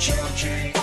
M-H-O-G.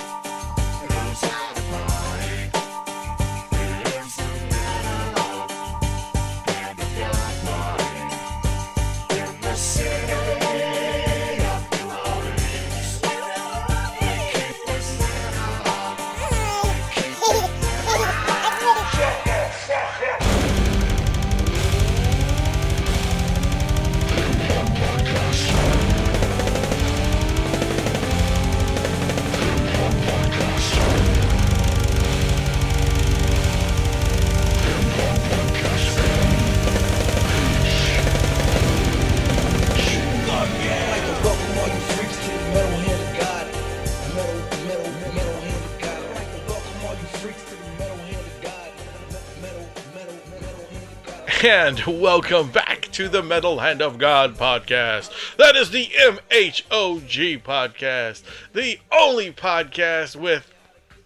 And welcome back to the Metal Hand of God podcast. That is the MHOG podcast, the only podcast with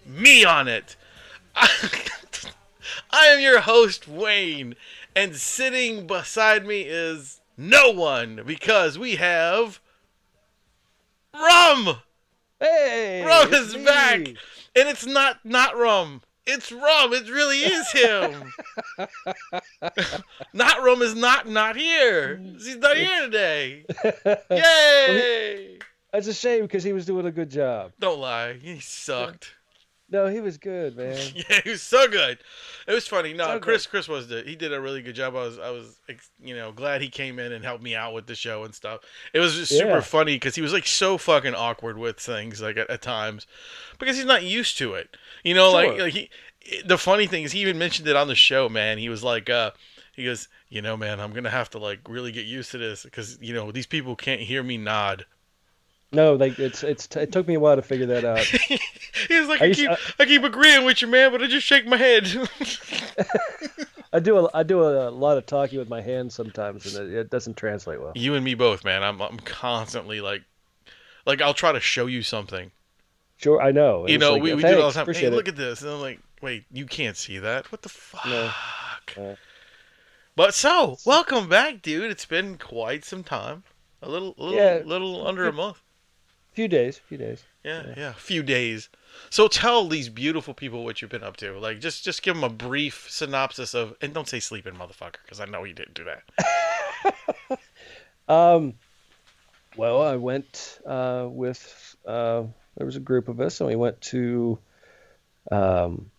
me on it. I am your host, Wayne, and sitting beside me is no one because we have Rum. Hey, Rum is me. back, and it's not not Rum. It's Rum. It really is him. not Rum is not not here. Mm. He's not here today. Yay! That's a shame because he was doing a good job. Don't lie. He sucked. No, he was good, man. Yeah, he was so good. It was funny. No, So Chris, Chris was the he did a really good job. I was, I was, you know, glad he came in and helped me out with the show and stuff. It was just super Yeah. funny because he was like so fucking awkward with things like at, at times because he's not used to it. You know, like, like he. The funny thing is, he even mentioned it on the show. Man, he was like, uh, he goes, you know, man, I'm gonna have to like really get used to this because you know these people can't hear me nod. No, like it's it's it took me a while to figure that out. he was like, I I, keep, I- uh, I keep agreeing with you, man, but I just shake my head. I do a, I do a, lot of talking with my hands sometimes, and it, it doesn't translate well. You and me both, man. I'm I'm constantly like, like I'll try to show you something. Sure, I know. and You know, like, we, we do it all the time. Hey, look it. at this, and I'm like, wait, you can't see that. What the fuck? No. No. But so, welcome back, dude. It's been quite some time. A little, little, Yeah. little under a month. Few days, few days. Yeah, yeah, a few days. So tell these beautiful people what you've been up to. Like, just just give them a brief synopsis of, and don't say sleeping, motherfucker, because I know you didn't do that. Um, well, I went uh, with uh, there was a group of us, and we went to um,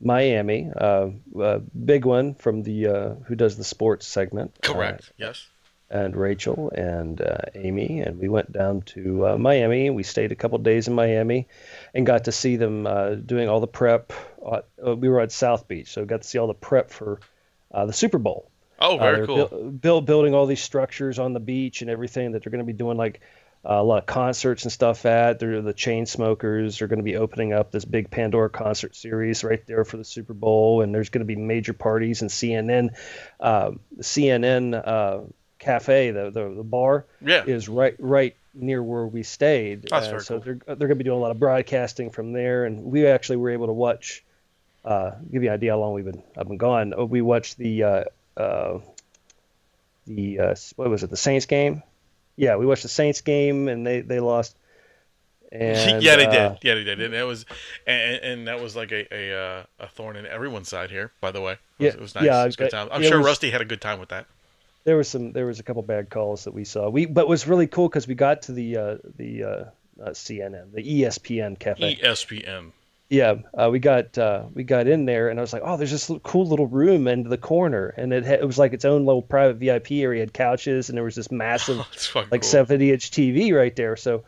Miami. Uh, a big one from the uh, who does the sports segment. Correct. yes. And Rachel and uh, Amy, and we went down to uh, Miami. We stayed a couple days in Miami, and got to see them uh, doing all the prep. Uh, uh, we were at South Beach, so got to see all the prep for uh, the Super Bowl. Oh, Uh, very they're cool. buil- build, building all these structures on the beach and everything that they're going to be doing like uh, a lot of concerts and stuff at. They're the Chainsmokers are going to be opening up this big Pandora concert series right there for the Super Bowl, and there's going to be major parties and CNN, uh, CNN uh, cafe, the, the the bar Yeah. is right right near where we stayed. That's Uh, so cool. they're they're going to be doing a lot of broadcasting from there, and we actually were able to watch. Uh, give you an idea how long we've been I've been gone. Uh, We watched the uh, uh, the uh, what was it the Saints game? Yeah, we watched the Saints game and they they lost. And, yeah, they uh, did. Yeah, they did. And it was, and, and that was like a a, uh, a thorn in everyone's side here. By the way, it was, Yeah, it was nice. yeah, it was good time. I'm sure was- Rusty had a good time with that. There was some there was a couple bad calls that we saw. We but it was really cool because we got to the uh, the uh, not CNN the ESPN cafe. ESPN. Yeah, uh, we got uh, we got in there, and I was like, "Oh, there's this cool little room in the corner," and it had, it was like its own little private VIP area. It had couches, and there was this massive like cool. 70 inch TV right there. So,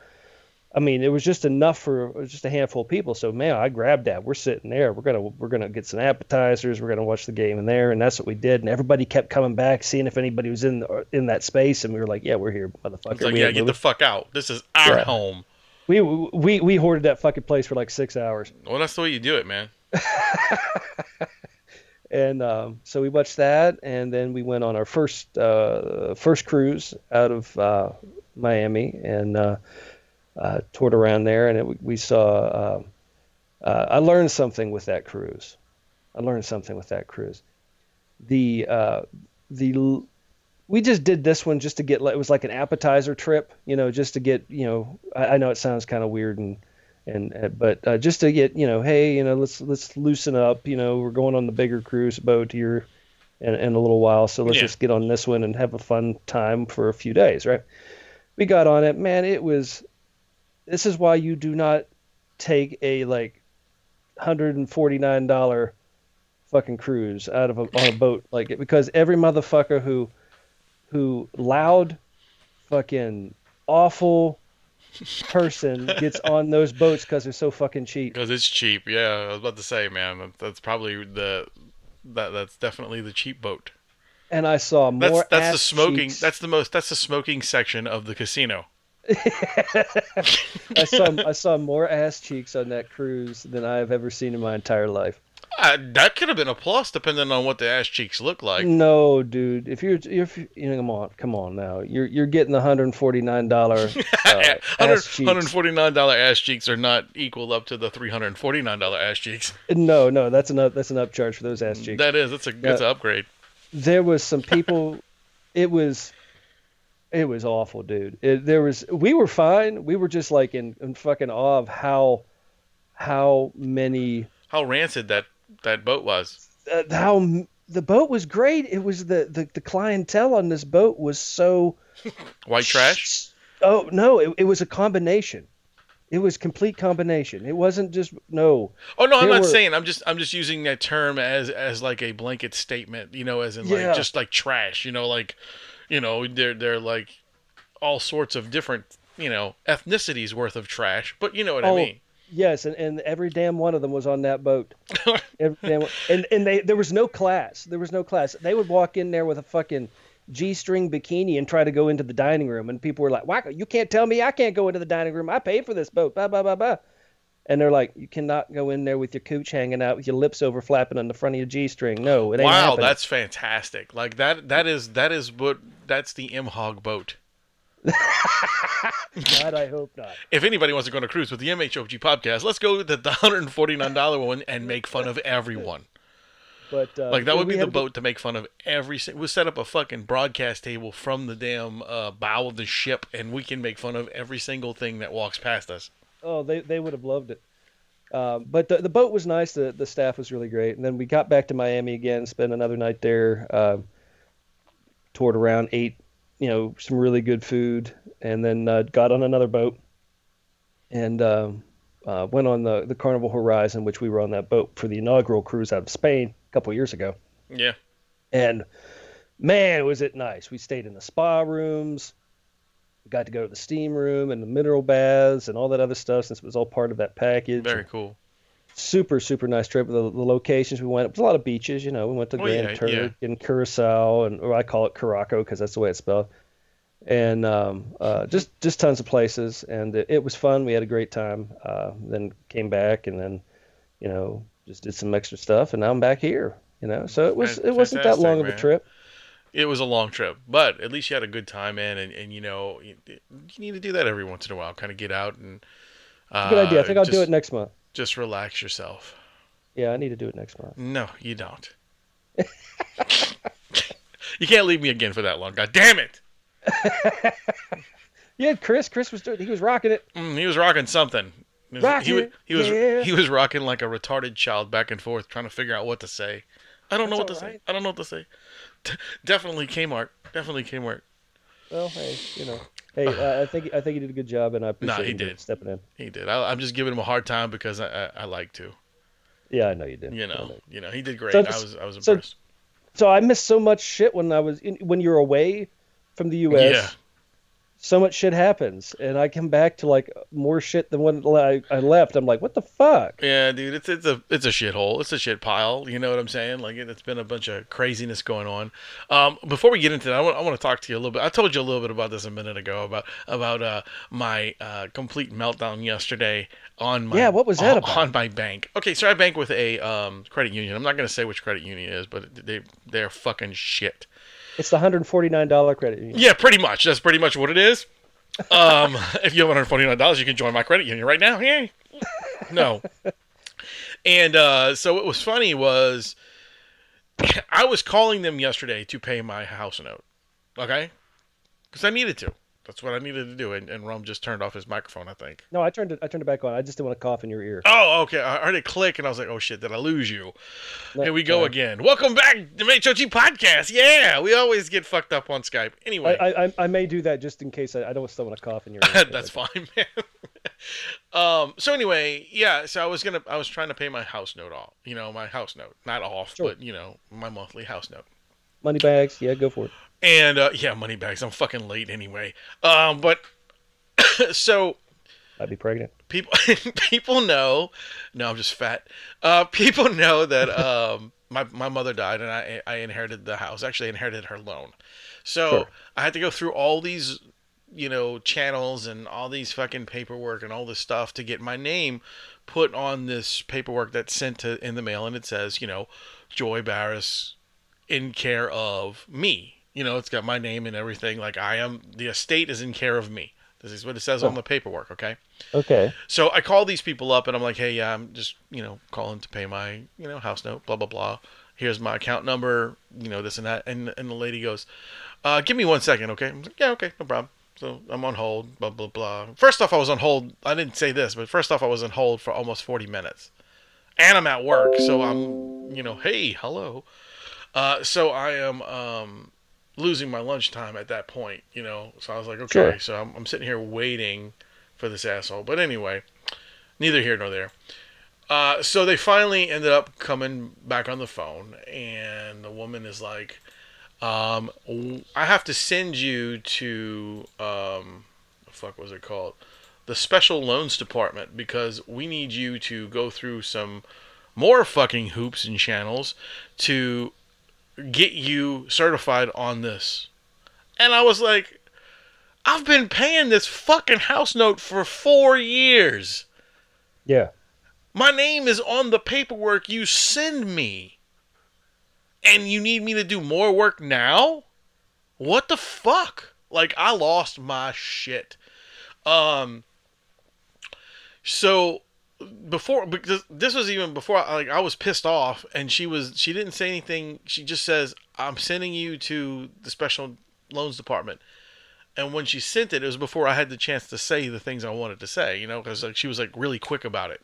I mean, it was just enough for just a handful of people. So, man, I grabbed that. We're sitting there. We're gonna we're gonna get some appetizers. We're gonna watch the game in there, and that's what we did. And everybody kept coming back, seeing if anybody was in the, in that space, and we were like, "Yeah, we're here, motherfucker." It's like, we, yeah, get the fuck out. This is our Yeah. home. we we we hoarded that fucking place for like six hours. Well, that's the way you do it, man. and um, so we watched that, and then we went on our first uh, first cruise out of uh, Miami, and uh, uh, toured around there, and it, we saw. Uh, uh, I learned something with that cruise. I learned something with that cruise. The uh, the we just did this one just to get it was like an appetizer trip, you know, just to get you know. I, I know it sounds kind of weird and and uh, but uh, just to get you know, hey, you know, let's let's loosen up. You know, we're going on the bigger cruise boat here in, in a little while, so let's Yeah. just get on this one and have a fun time for a few days, right? We got on it, man. It was. This is why you do not take a like hundred and forty nine dollar fucking cruise out of a, on a boat like it because every motherfucker who who loud fucking awful person gets on those boats because they're so fucking cheap. Because it's cheap. Yeah, I was about to say, man, that's probably the that that's definitely the cheap boat. And I saw more. That's that's the smoking. cheeks. That's the most. That's the smoking section of the casino. I saw I saw more ass cheeks on that cruise than I have ever seen in my entire life. Uh, that could have been a plus, depending on what the ass cheeks look like. no, dude. If you're if you you know, come on, come on now. You're you're getting the hundred forty nine dollar uh, ass cheeks. $149 ass cheeks are not equal up to the $349 ass cheeks. No, no, that's an up, that's an upcharge for those ass cheeks. That is, that's a that's an upgrade. there was some people it was it was awful dude it, there was we were fine we were just like in, in fucking awe of how how many How rancid that that boat was. uh, how the boat was great it was the, the the clientele on this boat was so White trash. oh no it, it was a combination it was complete combination it wasn't just no Oh no, I'm not were- saying. I'm just I'm just using that term as as like a blanket statement. You know, as in Yeah. like just like trash. You know, like you know they're they're like all sorts of different you know ethnicities worth of trash. But you know what I Oh, mean. Yes, and, and every damn one of them was on that boat. Every damn one- and and they there was no class. There was no class. They would walk in there with a fucking g-string bikini and try to go into the dining room, and people were like, "Why you can't tell me I can't go into the dining room? I paid for this boat." Blah blah blah blah. And they're like, "You cannot go in there with your cooch hanging out, with your lips over flapping on the front of your g-string. No, it ain't Wow, happening." that's fantastic. Like that that is that is what that's the M Hog boat. God, I hope not. If anybody wants to go on a cruise with the MHOG podcast, let's go to the $149 one and make fun of everyone. But uh, Like that would be the boat to make fun of every. We'll set up a fucking broadcast table from the damn uh, bow of the ship, and we can make fun of every single thing that walks past us. Oh, they they would have loved it. Um, but the the boat was nice. The the staff was really great. And then we got back to Miami again, spent another night there, um, toured around, ate you know some really good food, and then uh, got on another boat and um, uh, went on the the Carnival Horizon, which we were on that boat for the inaugural cruise out of Spain a couple years ago. Yeah, And man, was it nice. We stayed in the spa rooms. We got to go to the steam room and the mineral baths and all that other stuff since it was all part of that package. very cool. Super, super nice trip. The, the locations we went, it was a lot of beaches. You know, we went to Oh, Grand yeah, Turk yeah. and Curacao, and or I call it Caraco because that's the way it's spelled. And um, uh, just just tons of places, and it, it was fun. We had a great time. Uh, then came back, and then you know just did some extra stuff, and now I'm back here. You know, so it was it wasn't that long of a trip. It was a long trip, but at least you had a good time, man. And, and you know, you, you need to do that every once in a while. Kind of get out and. Uh, Good idea. I think I'll do it next month. Just relax yourself. Yeah, I need to do it next month. No, you don't. you can't leave me again for that long. God damn it! Yeah, Chris. Chris was doing. He was rocking it. Mm, he was rocking something. He was, Rock he, he was yeah. he was rocking like a retarded child back and forth, trying to figure out what to say. I don't know what to all say. I don't know what to say. Definitely Kmart. Definitely Kmart. Well, hey, you know, hey, uh, I think I think he did a good job, and I appreciate Nah, he did. stepping in. He did. I, I'm just giving him a hard time because I, I, I like to. Yeah, I know you did. You know. You know. He did great. So I was I was so- impressed. So I missed so much shit when I was in, when you're away from the U.S. So much shit happens, and I come back to like more shit than when I, I left. I'm like, what the fuck? Yeah, dude, it's it's a it's a shithole. It's a shit pile. You know what I'm saying? Like it, it's been a bunch of craziness going on. Um, before we get into that, I want, I want to talk to you a little bit. I told you a little bit about this a minute ago about about uh, my uh, complete meltdown yesterday on my Yeah, what was that on, about? on my bank. Okay, so I bank with a um, credit union. I'm not going to say which credit union it is, but they they're fucking shit. It's the 149 dollar credit union. Yeah, pretty much. That's pretty much what it is. Um, if you have $149, you can join my credit union right now. Yay. No. And uh, so what was funny was I was calling them yesterday to pay my house note. Okay? Because I needed to. That's what I needed to do. And, and Rum just turned off his microphone, I think. No, I turned it. I turned it back on. I just didn't want to cough in your ear. Oh, okay. I heard it click, and I was like, "Oh shit, did I lose you?" No, Here we go sorry. again. Welcome back to MHOG Podcast. Yeah, we always get fucked up on Skype. Anyway, I, I, I- I may do that just in case I, I don't still want to cough in your ear. that's fine, man. um. So anyway, yeah. So I was gonna, I was trying to pay my house note off. You know, my house note, not off, Sure. but you know, my monthly house note. Money bags. Yeah, go for it. And uh, yeah, money bags. I'm fucking late anyway. Um. But so I'd be pregnant. people people know no i'm just fat uh people know that um my, my mother died and i i inherited the house actually I inherited her loan so Sure. i had to go through all these you know channels and all these fucking paperwork and all this stuff to get my name put on this paperwork that's sent to in the mail and it says you know joy barris in care of me you know it's got my name and everything like i am the estate is in care of me this is what it says on the paperwork okay Okay. so I call these people up and I'm like, hey, yeah, I'm just, you know, calling to pay my, you know, house note, blah, blah, blah. Here's my account number, you know, this and that. And, and the lady goes, uh, give me one second, okay? I'm like, yeah, okay, no problem. So I'm on hold, blah, blah, blah. First off, I was on hold. I didn't say this, but first off, I was on hold for almost 40 minutes. And I'm at work, so I'm, you know, hey, hello. Uh, so I am um, losing my lunchtime at that point, you know. So I was like, okay. Sure. So I'm, I'm sitting here waiting for this asshole. But anyway, neither here nor there. Uh, so they finally ended up coming back on the phone, and the woman is like, um, "I have to send you to um, the fuck was it called? The special loans department because we need you to go through some more fucking hoops and channels to get you certified on this." And I was like, I've been paying this fucking house note for four years. Yeah. My name is on the paperwork you send me. And you need me to do more work now? What the fuck? Like I lost my shit. Um so before because this was even before I, like I was pissed off and she was she didn't say anything. She just says I'm sending you to the special loans department. And when she sent it, it was before I had the chance to say the things I wanted to say, you know, because like she was like really quick about it.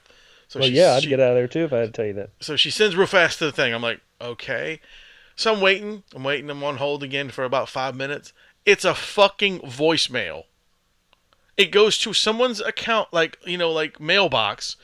So Well, she, yeah, I'd she- get out of there too if I had to tell you that. so she sends real fast to the thing. I'm like, okay. So I'm waiting. I'm waiting. I'm on hold again for about five minutes. It's a fucking voicemail. It goes to someone's account, like you know, like mailbox,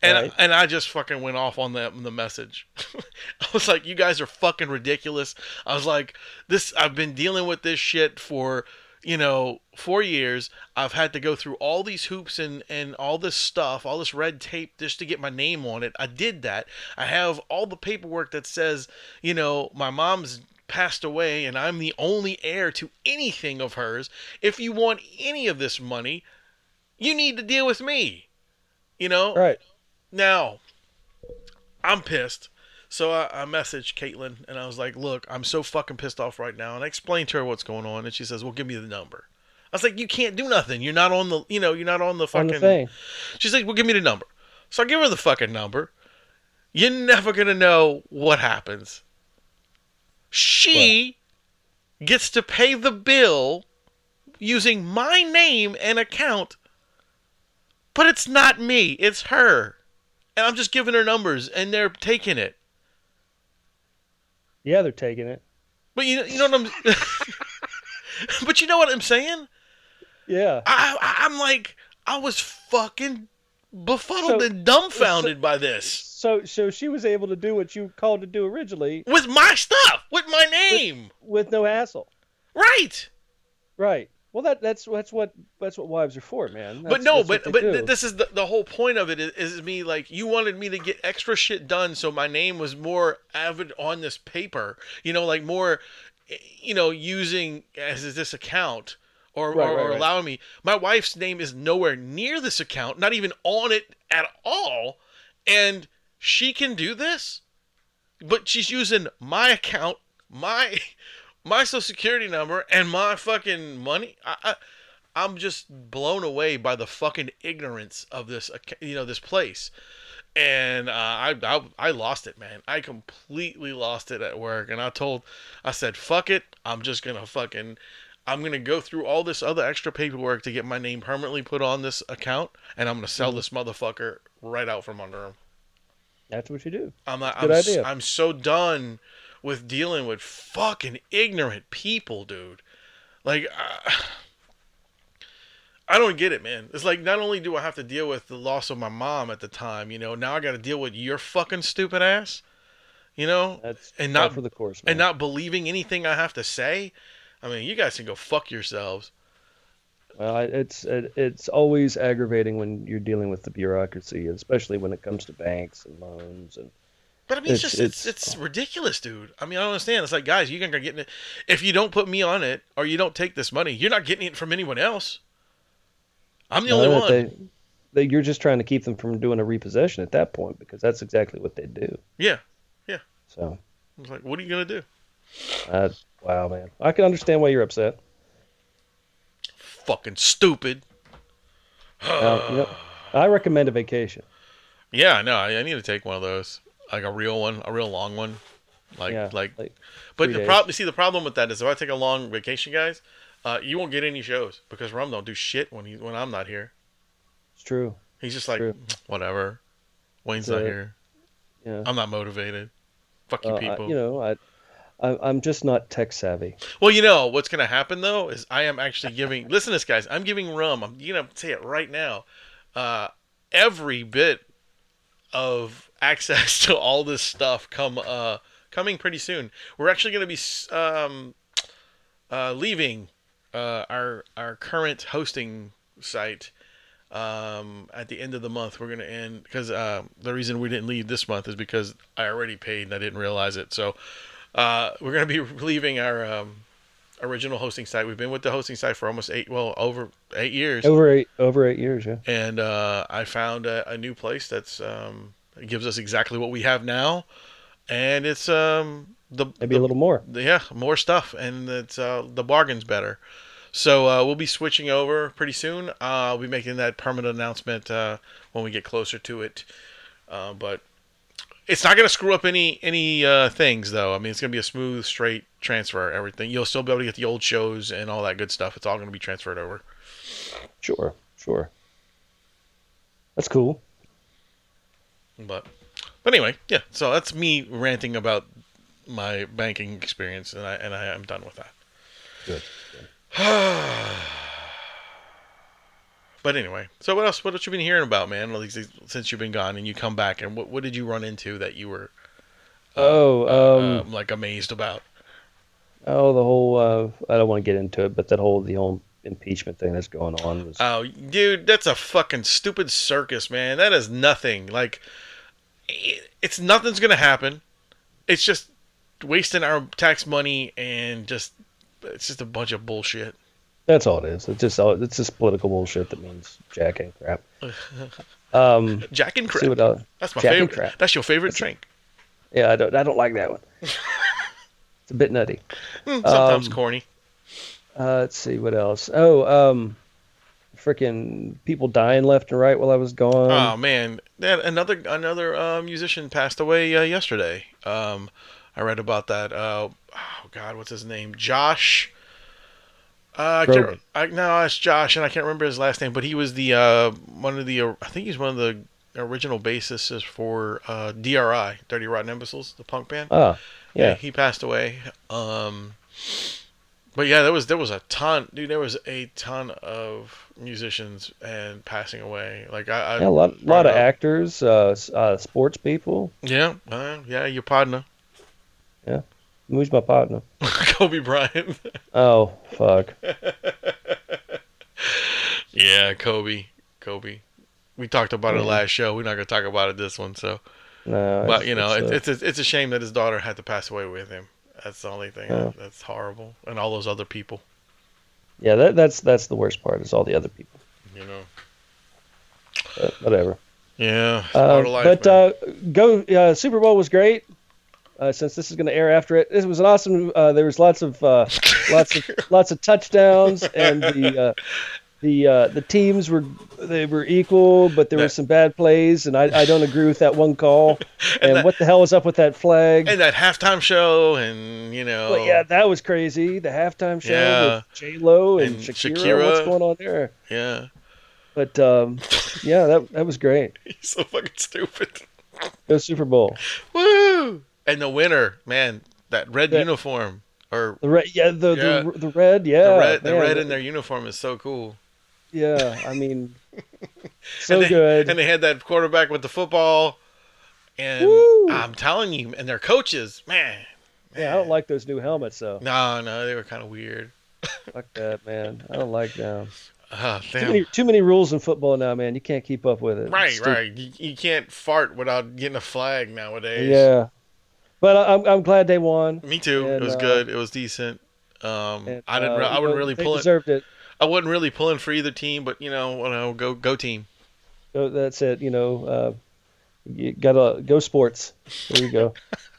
and Right. and I just fucking went off on the the message. I was like, you guys are fucking ridiculous. I was like, this. I've been dealing with this shit for you know four years. I've had to go through all these hoops and and all this stuff, all this red tape just to get my name on it. I did that. I have all the paperwork that says, you know, my mom's passed away and I'm the only heir to anything of hers. If you want any of this money, you need to deal with me. You know? Right. Now, I'm pissed. So I, I messaged Caitlin and I was like, look, I'm so fucking pissed off right now. And I explained to her what's going on. And she says, well, give me the number. I was like, you can't do nothing. You're not on the, you know, you're not on the fucking. On the thing. She's like, well, give me the number. So I give her the fucking number. You're never going to know what happens. She gets to pay the bill using my name and account, but it's not me, it's her. And I'm just giving her numbers and they're taking it. Yeah, they're taking it. But you, you know what I'm But you know what I'm saying? Yeah. I, I I'm like I was fucking befuddled So- and dumbfounded by this. So so she was able to do what you called to do originally with my stuff, with my name. with no hassle. right. Right. Well, that that's that's what that's what wives are for, man. but no, but but do. this is the, the whole point of it is, is me like you wanted me to get extra shit done so my name was more avid on this paper. You know, like more eh, you know, using as is this account or, Right, or, right, or right. allowing me. My wife's name is nowhere near this account, not even on it at all. And she can do this, but she's using my account, my my social security number, and my fucking money. I, I I'm just blown away by the fucking ignorance of this, you know, this place. And uh, I, I I lost it, man. I completely lost it at work, and I told, I said, "Fuck it, I'm just gonna fucking." I'm gonna go through all this other extra paperwork to get my name permanently put on this account, and I'm gonna Mm-hmm. sell this motherfucker right out from under him. That's what you do. I'm not, Good I'm, idea. I'm so done with dealing with fucking ignorant people, dude. Like, uh, I don't get it, man. It's like not only do I have to deal with the loss of my mom at the time, you know, now I got to deal with your fucking stupid ass, you know, That's And not- for the course, man. and not believing anything I have to say. I mean, you guys can go fuck yourselves. Well, it's it, it's always aggravating when you're dealing with the bureaucracy, especially when it comes to banks and loans and But I mean, it's, It's- just it's, it's- it's ridiculous, dude. I mean, I don't understand. It's like, guys, you're gonna get it. If you don't put me on it or you don't take this money, you're not getting it from anyone else. I'm the No, only one. They, they, you're just trying to keep them from doing a repossession at that point because that's exactly what they do. Yeah. Yeah. So, It's like, what are you gonna do? uh, wow, man, I can understand why you're upset. Fucking stupid. Uh, you know, I recommend a vacation. Yeah, I know. I, I need to take one of those, like a real one, a real long one, like yeah, like. like But the problem, see, the problem with that is if I take a long vacation, guys, uh, you won't get any shows because Rum don't do shit when he when I'm not here. it's true. He's just like, True. whatever. Wayne's So, not here. Yeah. I'm not motivated. Fuck you, Uh, I- people. you know, I, I, I'm just not tech savvy. Well, you know what's gonna happen though is I am actually giving. listen, to this guys, I'm giving rum. I'm gonna say it right now. Uh, every bit of access to all this stuff come uh coming pretty soon. We're actually gonna be um uh leaving uh our our current hosting site um at the end of the month we're gonna end because uh, the reason we didn't leave this month is because i already paid and i didn't realize it so uh we're gonna be leaving our um original hosting site we've been with the hosting site for almost eight well over eight years Over eight, over eight years, yeah. and uh i found a, a new place that's um gives us exactly what we have now and it's um the Maybe the, a little more. yeah, more stuff, and it's uh, the bargain's better. So uh, we'll be switching over pretty soon. Uh, I'll be making that permanent announcement uh, when we get closer to it. Uh, but it's not going to screw up any any uh, things, though. I mean, it's going to be a smooth, straight transfer. Everything you'll still be able to get the old shows and all that good stuff. It's all going to be transferred over. Sure, sure. That's cool. But but anyway, yeah. So that's me ranting about my banking experience, and I and I am done with that. Good. But anyway, so what else? What have you been hearing about, man? Since you've been gone and you come back, and what what did you run into that you were oh, um, um, like amazed about? oh, the whole. Uh, I don't want to get into it, but that whole the whole impeachment thing that's going on was. Oh, dude, that's a fucking stupid circus, man. That is nothing. Like, it's nothing's gonna happen. It's just wasting our tax money and just it's just a bunch of bullshit. That's all it is. It's just all. It's just political bullshit that means jack and crap. Um, Jack and see crap. That's my favorite. crap. That's your favorite drink. Yeah, I don't. I don't like that one. it's a bit nutty. Hmm, Sometimes Um, corny. Uh, let's see what else. Oh, um, freaking people dying left and right while I was gone. Oh man, that another another uh, musician passed away uh, yesterday. Um, I read about that. Uh, oh God, what's his name? Josh. Uh, I can't, I, no, it's Josh, and I can't remember his last name, but he was the uh, one of the. Uh, I think he's one of the original bassists for uh, DRI, Dirty Rotten Imbeciles, the punk band. Ah, yeah. he passed away. Um, but yeah, there was there was a ton, dude. There was a ton of musicians and passing away. Like I, I Yeah, a lot, lot of actors, uh, uh, sports people. Yeah, uh, yeah, your partner, Who's my partner? Kobe Bryant. Oh, fuck. yeah, Kobe, Kobe. We talked about it last show. We're not gonna talk about it this one. So, No, but you know, it's, it's uh, a, it's a shame that his daughter had to pass away with him. That's the only thing. Yeah. That's horrible, and all those other people. yeah, that, that's that's the worst part. Is all the other people. You know. But whatever. Yeah. Uh, life, but uh, go uh, Super Bowl was great. Uh, since this is going to air after it, This was an awesome. Uh, there was lots of uh, lots of lots of touchdowns, and the uh, the uh, the teams were they were equal, but there That- were some bad plays, and I, I don't agree with that one call. and that- what the hell was up with that flag? And that halftime show, and you know, But yeah, that was crazy. The halftime show Yeah. with J Lo and, And Shakira. Shakira. What's going on there? yeah, But um, yeah, that that was great. he's so fucking stupid. It was Super Bowl. Woo! And the winner, man, that red Yeah. uniform or The red, yeah, the Yeah. The, the red, yeah, the red, the red in their uniform is so cool. Yeah, I mean, so and they, good. And they had that quarterback with the football, and Woo! I'm telling you, and their coaches, man. yeah, I don't like those new helmets though. No, no, they were kind of weird. Fuck that, man. I don't like them. Oh, Too many, too many rules in football now, man. You can't keep up with it. Right, right. You, you can't fart without getting a flag nowadays. Yeah, but I, I'm I'm glad they won. Me too. it was uh, good. It was decent. Um, And, I didn't. uh, I wouldn't know, really pull it. deserved it. I wasn't really pulling for either team, but you know, you know, go go team. So that's it. You know, uh, you gotta go sports. There you go.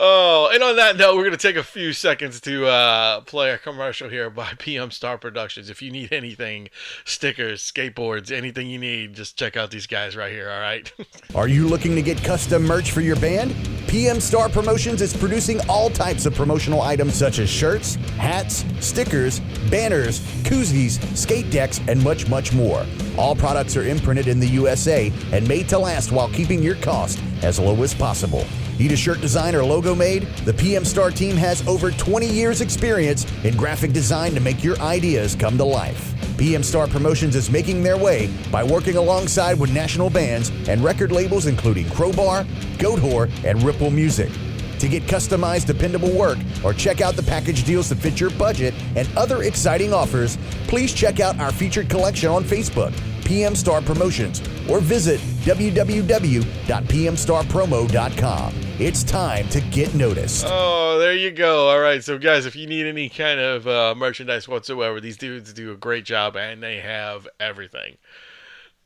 Oh, and on that note, we're going to take a few seconds to uh, play a commercial here by PM Star Productions. If you need anything, stickers, skateboards, anything you need, just check out these guys right here, all right? Are you looking to get custom merch for your band? PM Star Promotions is producing all types of promotional items such as shirts, hats, stickers, banners, koozies, skate decks, and much, much more. All products are imprinted in the USA and made to last while keeping your cost as low as possible. Need a shirt design or logo made? The PM Star team has over 20 years' experience in graphic design to make your ideas come to life. PM Star Promotions is making their way by working alongside with national bands and record labels including Crowbar, Goatwhore, and Ripple Music. To get customized, dependable work or check out the package deals that fit your budget and other exciting offers, please check out our featured collection on Facebook, PM Star Promotions, or visit www.pmstarpromo.com. It's time to get noticed. oh, there you go. All right. So, guys, if you need any kind of uh, merchandise whatsoever, these dudes do a great job and they have everything.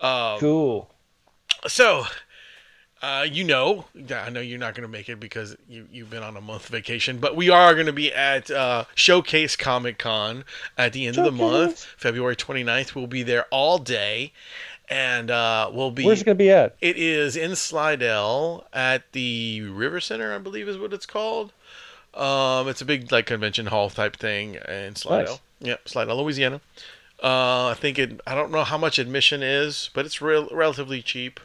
Um, Cool. So, uh, you know, I know you're not going to make it because you, you've been on a month vacation, but we are going to be at uh, Showcase Comic Con at the end of the month, February 29th. We'll be there all day, and uh, we'll be. Where's it gonna be at? It is in Slidell at the River Center, I believe is what it's called. Um, it's a big like convention hall type thing in Slidell. Nice. Yep, Slidell, Louisiana. Uh, I think it. I don't know how much admission is, but it's real relatively cheap.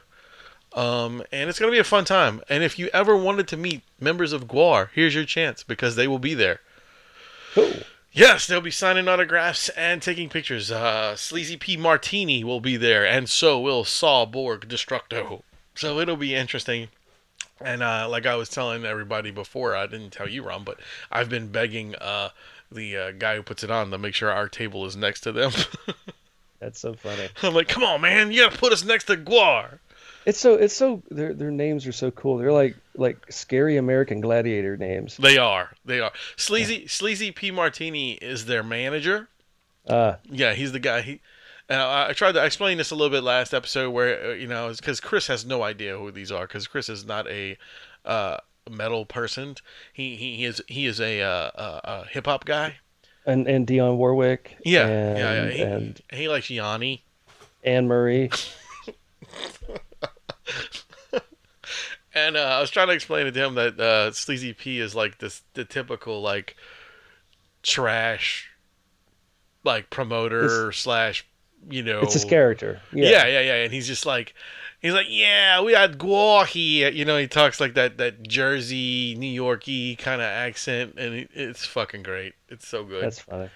Um, and it's gonna be a fun time. And if you ever wanted to meet members of GWAR, here's your chance because they will be there. Cool. Yes, they'll be signing autographs and taking pictures. Uh, Sleazy P Martini will be there, and so will Sawborg Destructo. So it'll be interesting. And uh, like I was telling everybody before, I didn't tell you, Ron, but I've been begging uh, the uh, guy who puts it on to make sure our table is next to them. That's so funny. I'm like, come on, man, you gotta put us next to GWAR. It's so it's so their their names are so cool. They're like like scary American gladiator names. They are, they are. Sleazy Sleazy P Martini is their manager. Uh, Yeah, he's the guy. He, and I, I tried to explain this a little bit last episode, where uh, you know, because Chris has no idea who these are, because Chris is not a uh, metal person. He he, he is he is a, uh, a, a hip hop guy. and and Dionne Warwick. Yeah, and, yeah, yeah. He, and he likes Yanni. Anne Marie. And uh, I was trying to explain to him that uh, Sleazy P is like this the typical like trash like promoter slash you know It's his character. Yeah. Yeah. yeah, yeah, And he's just like, he's like, yeah, we had GWAR here. You know, he talks like that that Jersey, New Yorky kind of accent, and it, it's fucking great. It's so good. That's funny.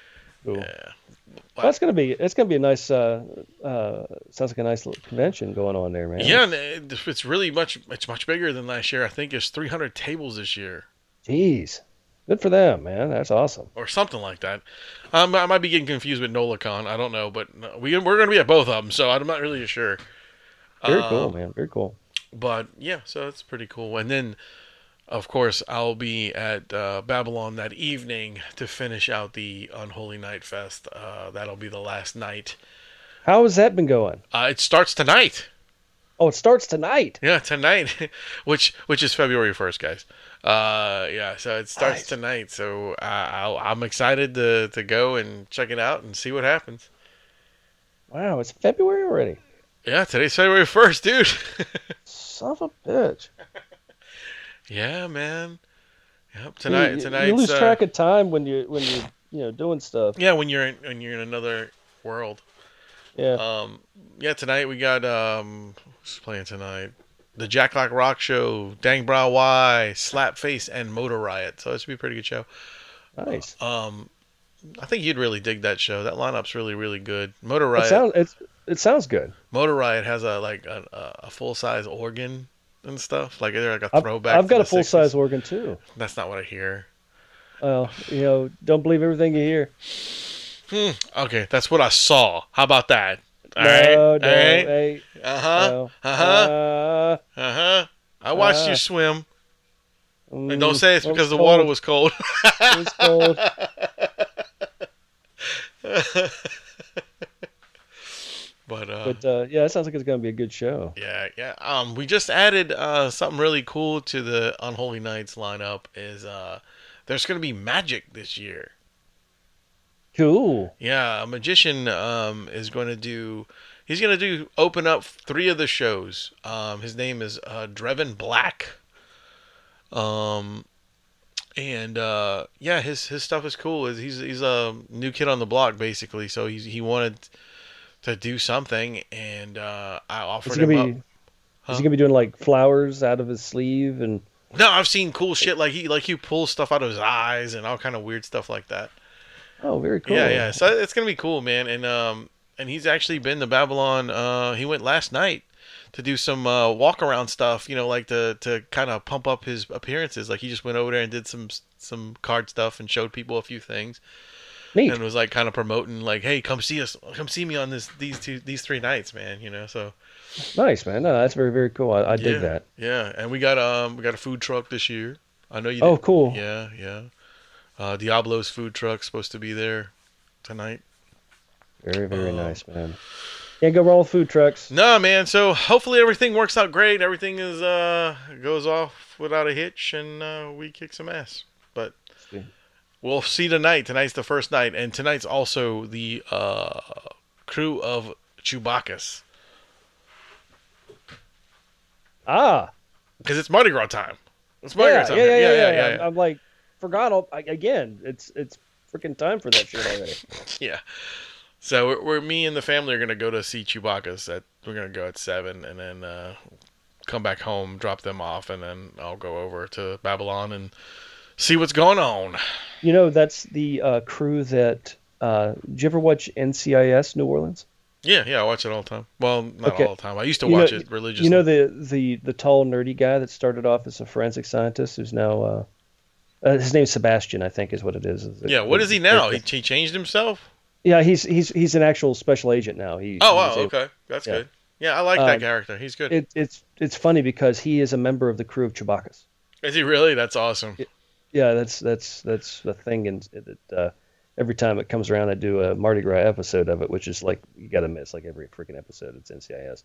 Cool. yeah. Well, that's gonna be it's gonna be a nice uh uh sounds like a nice little convention going on there, man. Yeah, and it's really much. It's much bigger than last year. I think it's 300 tables this year, Jeez. Good for them, man. That's awesome. or something like that. Um, I might be getting confused with NolaCon. I don't know, but we we're gonna be at both of them, so I'm not really sure. Very Um, cool, man. Very cool. but yeah, so that's pretty cool. And then, of course, I'll be at uh, Babylon that evening to finish out the Unholy Night Fest. Uh, that'll be the last night. How has that been going? Uh, it starts tonight. Oh, it starts tonight. Yeah, tonight, which which is February first, guys. Uh, yeah, so it starts Nice. tonight. So I'll, I'm excited to to go and check it out and see what happens. Wow, it's February already. Yeah, today's February first, dude. Son of a bitch. Yeah, man. Yep, tonight. you, Tonight. you lose track of time when you when you you know doing stuff. Yeah, when you're in when you're in another world. Yeah. Um, yeah, tonight we got um, who's playing tonight? The Jack Lock Rock Show, Dang Bra Y, Slapface, and Motor Riot. So it should be a pretty good show. nice. Um, I think you'd really dig that show. That lineup's really, really good. Motor It Riot. sounds it's it sounds good. Motor Riot has a like a, a full size organ and stuff. Like they're like a I've, throwback. I've got a full size organ too. That's not what I hear. Well, you know, don't believe everything you hear. Hmm. Okay, that's what I saw. How about that? All no, right. no, All right. hey, Uh huh. no. Uh huh. Uh, Uh huh. I watched uh, you swim. mm, And don't say it's because the cold. water was cold. It was cold. but uh, But uh, yeah, it sounds like it's gonna be a good show. yeah, yeah. Um, we just added uh something really cool to the Unholy Nights lineup. Is uh, there's gonna be magic this year. Cool. Yeah, a magician um is going to do. He's going to do open up three of the shows. Um, his name is uh, Drevin Black. Um, and uh, yeah, his his stuff is cool. He's he's a new kid on the block basically. So he's he wanted to do something, and uh, I offered him gonna up. Huh? Is he gonna be doing like flowers out of his sleeve and? No, I've seen cool shit like he like he pulls stuff out of his eyes and all kind of weird stuff like that. Oh, very cool. Yeah, yeah. So it's gonna be cool, man. And um, and he's actually been to Babylon. Uh, he went last night to do some uh, walk around stuff. You know, like to to kind of pump up his appearances. Like he just went over there and did some some card stuff and showed people a few things Neat. and was like kind of promoting like, hey, come see us, come see me on this these two these three nights, man. You know, so Nice, man. No, that's very, very cool. I, I yeah, dig that. Yeah, and we got um we got a food truck this year. I know you. Oh, did- cool. Yeah, yeah. Uh, Diablo's food truck's supposed to be there tonight. Very, very Uh, nice, man. Can't go with food trucks. No, man. So hopefully everything works out great. Everything is uh goes off without a hitch, and uh, we kick some ass. But. We'll see tonight. Tonight's the first night, and tonight's also the uh, Krewe of Chewbacchus Ah, because it's Mardi Gras time. It's Mardi yeah, Gras time. yeah, yeah, here. yeah, yeah, yeah, I'm, I'm like, forgot all, I, again. It's it's freaking time for that shit already. Yeah. So we're, we're me and the family are gonna go to see Chewbacchus. At we're gonna go at seven, and then uh, come back home, drop them off, and then I'll go over to Babylon and see what's going on. You know, that's the uh, crew that. Uh, did you ever watch NCIS New Orleans? Yeah, yeah, I watch it all the time. Well, not Okay. all the time. I used to You know- watch it religiously. You know the the the tall nerdy guy that started off as a forensic scientist, who's now. Uh, uh, his name's Sebastian, I think, is what it is. yeah, what is he now? He, he changed himself. Yeah, he's he's he's an actual special agent now. He, Oh wow, able- okay, that's yeah. good. Yeah, I like that Um, character. He's good. It, it's it's funny because he is a member of the Krewe of Chewbacchus. is he really? That's awesome. Yeah, that's that's that's the thing, and it, uh, every time it comes around, I do a Mardi Gras episode of it, which is like you got to miss like every freaking episode. It's NCIS.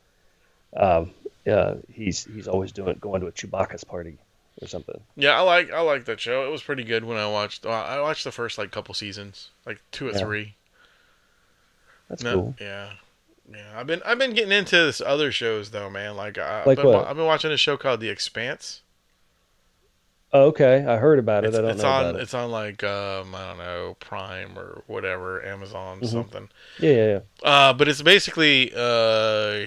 Um, yeah, he's he's always doing going to a Chewbacchus party or something. Yeah, I like I like that show. It was pretty good when I watched. Uh, I watched the first like couple seasons, like two or Yeah. three. That's No, cool. Yeah, yeah. I've been I've been getting into this other shows though, man. Like, I, I've, Like been? I've been watching a show called The Expanse. Oh, okay, I heard about it. It's, I don't it's know on it's on like um I don't know Prime or whatever Amazon Mhm. something. Yeah, yeah, yeah. Uh, but it's basically uh,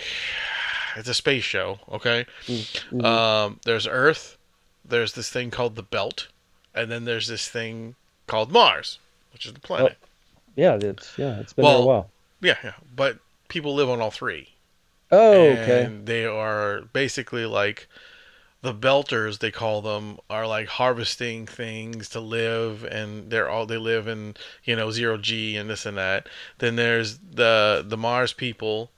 it's a space show. Okay. Mhm. Um, there's Earth. There's this thing called the Belt, and then there's this thing called Mars, which is the planet. yeah, it's yeah, it's been there a while. Yeah, yeah. But people live on all three. Oh, okay. They are basically like the belters they call them are like harvesting things to live and they're all they live in, you know, zero G and this and that. Then there's the the Mars people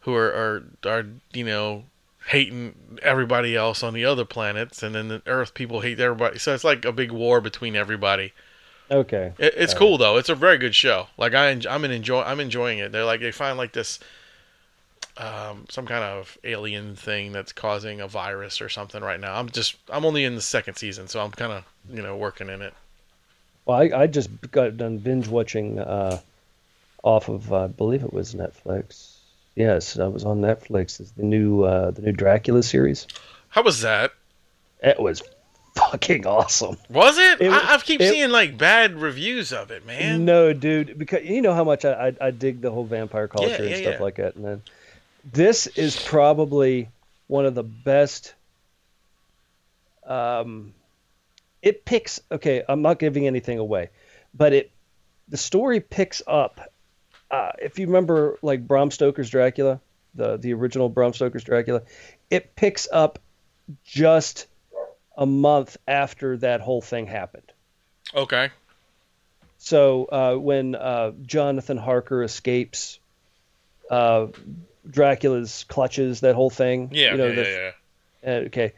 who are are, are you know hating everybody else on the other planets and then the earth people hate everybody so it's like a big war between everybody Okay. it, it's Got cool though. It's a very good show. Like I, I'm an enjoy, I'm enjoying it. They're like they find like this. Um, some kind of alien thing that's causing a virus or something right now. I'm just I'm only in the second season, so I'm kind of you know working in it. Well, I, I just got done binge watching uh, off of uh, I believe it was Netflix. Yes, I was on Netflix. It's the new uh, the new Dracula series. How was that? It was fucking awesome. Was it? It- I, I keep it- seeing like bad reviews of it, man. No, dude, because you know how much I, I, I dig the whole vampire culture Yeah, and stuff yeah. like that. And then this is probably one of the best. Um, it picks. Okay, I'm not giving anything away, but it the story picks up. Uh, if you remember, like Bram Stoker's Dracula, the the original Bram Stoker's Dracula, it picks up just a month after that whole thing happened. Okay. So uh, when uh, Jonathan Harker escapes uh, Dracula's clutches, that whole thing. Yeah. You know, yeah, the- yeah, yeah. uh, okay.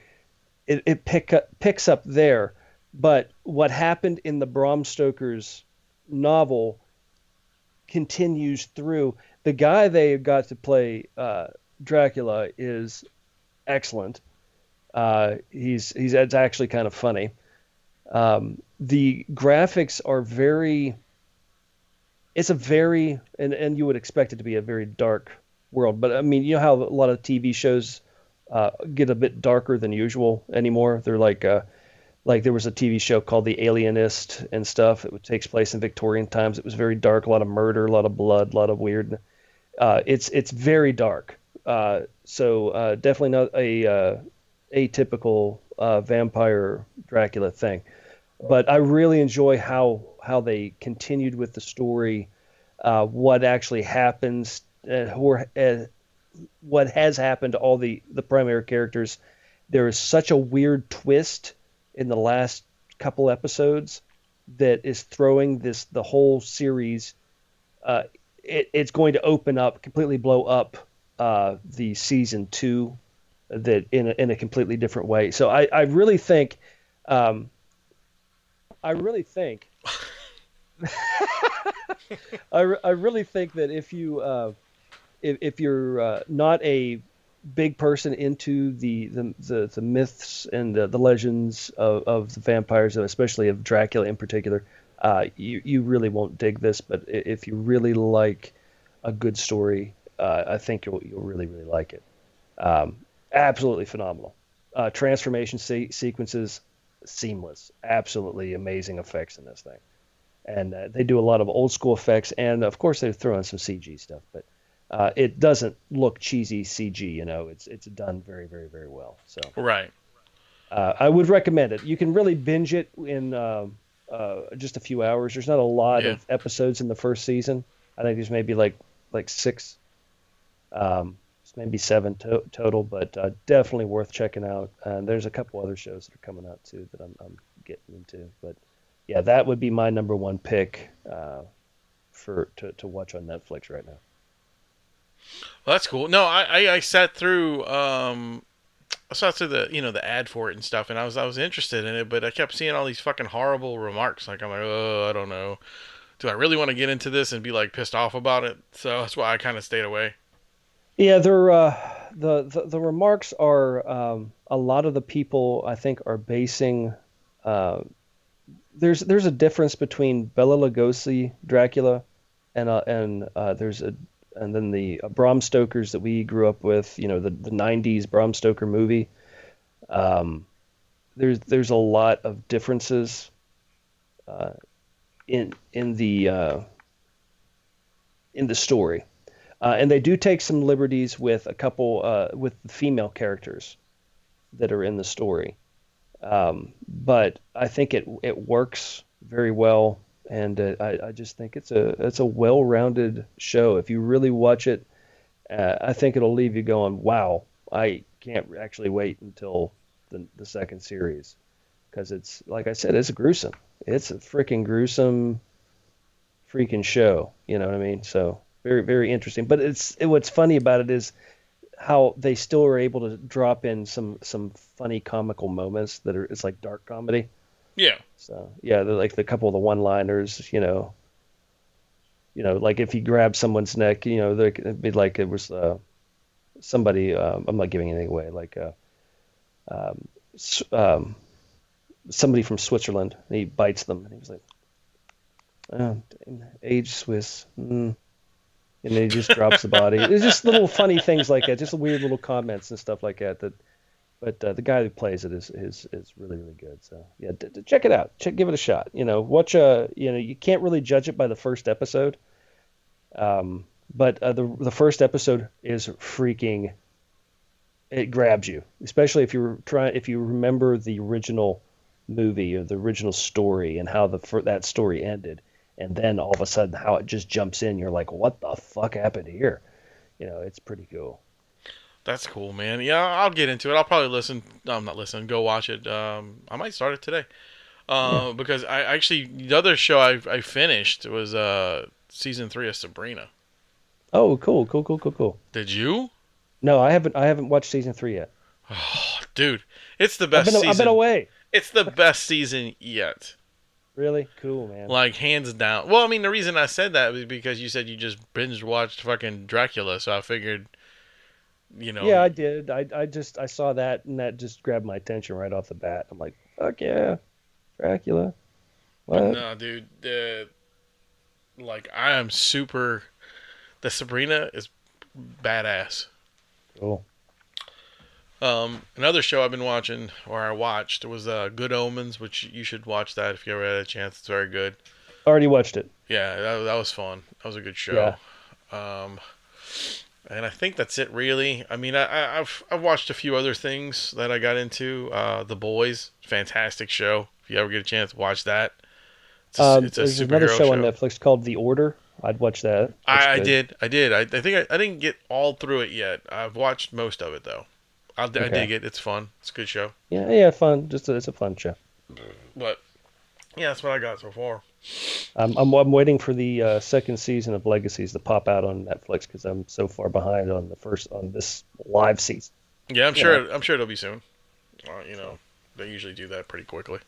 It, it pick up, picks up there, but what happened in the Bram Stoker's novel continues through. The guy they got to play uh, Dracula is excellent. Uh, he's he's it's actually kind of funny. Um, the graphics are very. It's a very and and you would expect it to be a very dark world, but I mean you know how a lot of TV shows uh, get a bit darker than usual anymore. They're like, uh, like there was a TV show called The Alienist and stuff. It takes place in Victorian times. It was very dark, a lot of murder, a lot of blood, a lot of weird. Uh, it's it's very dark. Uh, so uh, definitely not a uh, atypical vampire Dracula thing. But I really enjoy how how they continued with the story, uh, what actually happens, uh, or, uh, what has happened to all the the primary characters. There is such a weird twist in the last couple episodes that is throwing this the whole series. Uh, it, it's going to open up, completely blow up uh, the season two, that in a, in a completely different way. So I, I really think, um, I really think, I, I really think that if you uh, if, if you're uh, not a big person into the the, the, the myths and the, the legends of, of the vampires, especially of Dracula in particular, uh, you you really won't dig this. But if you really like a good story, uh, I think you'll you'll really really like it. Um, absolutely phenomenal. Uh, transformation se- sequences, seamless. Absolutely amazing effects in this thing, and uh, they do a lot of old school effects, and of course they throw in some CG stuff, but uh, it doesn't look cheesy CG. You know, it's it's done very very very well. So Right. uh, I would recommend it. You can really binge it in um uh, just a few hours. There's not a lot Yeah. of episodes in the first season. I think there's maybe like like six, um, it's maybe seven to- total, but uh, definitely worth checking out. And there's a couple other shows that are coming out too that I'm, I'm getting into. But yeah, that would be my number one pick uh, for to, to watch on Netflix right now. Well, that's cool. No, I, I, I sat through um I sat through the you know the ad for it and stuff, and I was I was interested in it, but I kept seeing all these fucking horrible remarks. Like I'm like, oh, I don't know. Do I really want to get into this and be like pissed off about it? So that's why I kind of stayed away. Yeah, they're uh, the, the the remarks are um, a lot of the people I think are basing. Uh, there's there's a difference between Bela Lugosi Dracula, and uh, and uh, there's a and then the Bram Stoker's that we grew up with. You know the the '90s Bram Stoker movie. Um, there's there's a lot of differences. Uh, in in the uh, in the story. Uh, and they do take some liberties with a couple uh, with the female characters that are in the story. Um, but I think it it works very well, and uh, I, I just think it's a it's a well-rounded show. If you really watch it, uh, I think it'll leave you going, "Wow, I can't actually wait until the the second series," because it's like I said, it's gruesome. It's a freaking gruesome, freaking show. You know what I mean? So very very interesting. But it's it, what's funny about it is how they still are able to drop in some some funny comical moments that are it's like dark comedy. Yeah. So yeah, like the couple of the one-liners, you know. You know, like if he grabs someone's neck, you know, they- it'd be like it was uh, somebody. Um, I'm not giving anything away. Like uh, um, um, somebody from Switzerland. And he bites them, and he was like, oh, "Age Swiss." Mm. And then he just drops the body. It's just little funny things like that, just weird little comments and stuff like that. That, but uh, the guy who plays it is is is really really good. So yeah, d- d- check it out. Check, give it a shot. You know, watch. Uh, you know, you can't really judge it by the first episode. Um, but uh, the the first episode is freaking. It grabs you, especially if you try if you remember the original movie or the original story and how the fir- that story ended, and then all of a sudden how it just jumps in. You're like, what the fuck happened here? You know, it's pretty cool. That's cool, man. Yeah, I'll get into it. I'll probably listen. No, I'm not listening. Go watch it. Um, I might start it today. Uh, because I actually the other show I I finished was uh season three of Sabrina. Oh, cool, cool, cool, cool, cool. Did you? No, I haven't. I haven't watched season three yet. Oh, Dude, it's the I've best been, season. I've been away. It's the best season yet. Really cool, man. Like hands down. Well, I mean, the reason I said that was because you said you just binge watched fucking Dracula, so I figured, you know. Yeah, I did. I I just I saw that and that just grabbed my attention right off the bat. I'm like, fuck yeah, Dracula. What? No, dude. The like I am super. The Sabrina is badass. Cool. Um, another show I've been watching, or I watched, was uh, Good Omens, which you should watch that if you ever had a chance. It's very good. Already watched it. Yeah, that, that was fun. That was a good show. Yeah. Um, and I think that's it, really. I mean, I, I, I've I've watched a few other things that I got into. Uh, The Boys, fantastic show. If you ever get a chance, watch that. It's a, Um, it's a there's another superhero show, on Netflix called The Order. I'd watch that. I, I did. I did. I, I think I, I didn't get all through it yet. I've watched most of it though. I, I Okay. dig it. It's fun. It's a good show. Yeah, yeah, fun. Just a, it's a fun show. But yeah, that's what I got so far. I'm I'm, I'm waiting for the uh, second season of Legacies to pop out on Netflix because I'm so far behind on the first on this live season. Yeah, I'm Yeah. sure. I'm sure it'll be soon. Uh, you know, they usually do that pretty quickly.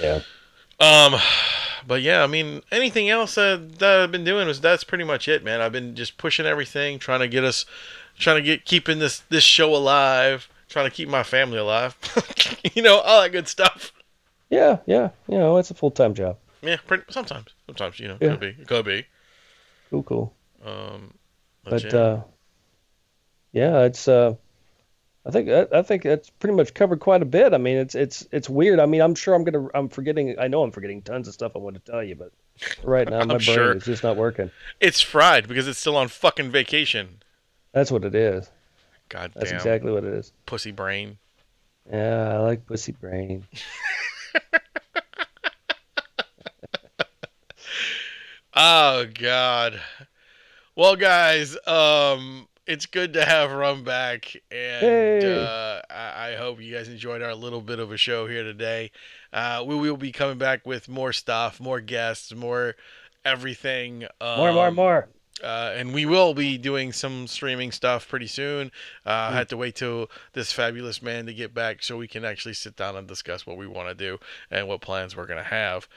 Yeah. Um, but yeah, I mean, anything else uh, that I've been doing was that's pretty much it, man. I've been just pushing everything, trying to get us, trying to get keeping this this show alive, trying to keep my family alive. you know, all that good stuff. Yeah, yeah. You know, it's a full time job. Yeah, pretty, sometimes, sometimes you know, Yeah. could be, it could be. Cool, cool. Um, But yeah. uh, yeah, it's uh, I think I, I think it's pretty much covered quite a bit. I mean, it's it's it's weird. I mean, I'm sure I'm gonna I'm forgetting. I know I'm forgetting tons of stuff I want to tell you, but right now my brain sure. is just not working. it's fried because it's still on fucking vacation. That's what it is. God That's exactly what it is. pussy brain. Yeah, I like pussy brain. Oh God. Well, guys, um, it's good to have Rum back, and uh, I, I hope you guys enjoyed our little bit of a show here today. Uh, we will be coming back with more stuff, more guests, more everything. Um, More, more, more. Uh, and we will be doing some streaming stuff pretty soon. Uh, I had to wait till this fabulous man to get back so we can actually sit down and discuss what we want to do and what plans we're gonna have.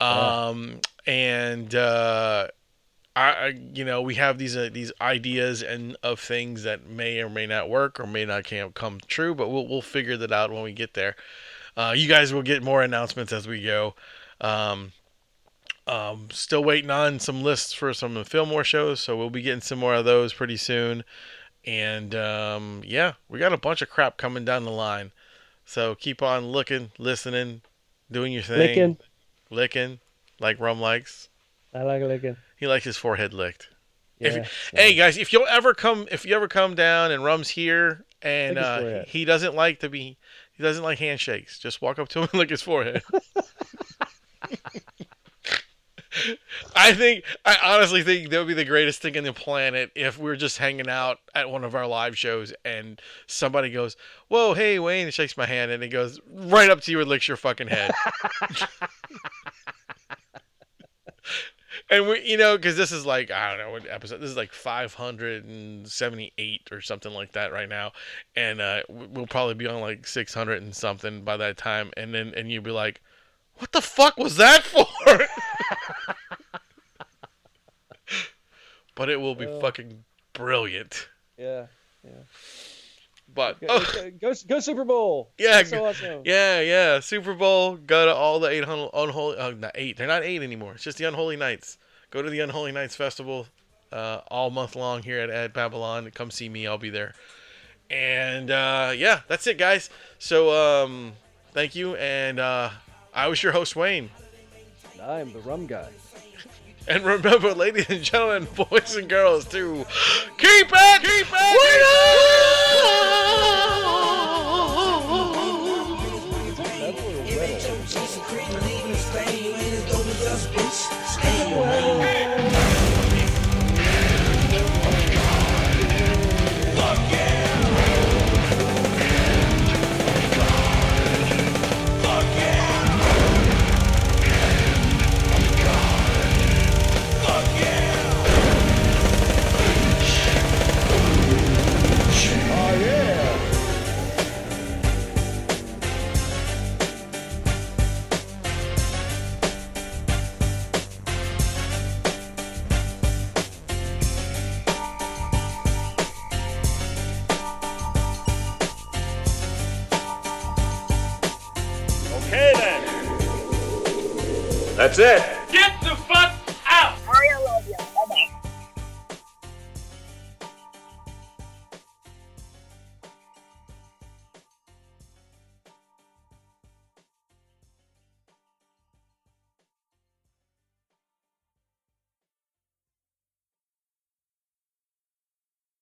Um, and uh, I, you know, we have these uh, these ideas and of things that may or may not work or may not come true, but we'll we'll figure that out when we get there. Uh, you guys will get more announcements as we go. Um, um, still waiting on some lists for some of the Fillmore shows, so we'll be getting some more of those pretty soon. And um, yeah, we got a bunch of crap coming down the line. So keep on looking, listening, doing your thing, Licking. licking, like Rum likes. I like licking. He likes his forehead licked. Yeah. You- Hey guys, if you'll ever come, if you ever come down and Rum's here and uh, he doesn't like to be, he doesn't like handshakes. Just walk up to him and lick his forehead. I think, I honestly think that would be the greatest thing in the planet if we're just hanging out at one of our live shows and somebody goes, "Whoa, hey Wayne," and shakes my hand and he goes right up to you and licks your fucking head. and we, you know, because this is like I don't know what episode. This is like 578 or something like that right now, and uh, we- we'll probably be on like 600 and something by that time. And then and you'll be like, "What the fuck was that for?" but it will be fucking brilliant. Yeah. Yeah. But Go, oh, go, go, Super Bowl. Yeah, so awesome. yeah, yeah. Super Bowl. Go to all the eight unholy. Oh, not eight. They're not eight anymore. It's just the Unholy Nights. Go to the Unholy Nights festival uh, all month long here at, at Babylon. Come see me. I'll be there. And uh, yeah, that's it, guys. So um, thank you. And uh, I was your host, Wayne. I'm the rum guy. And remember, ladies and gentlemen, boys and girls, to keep it, keep it, That's it.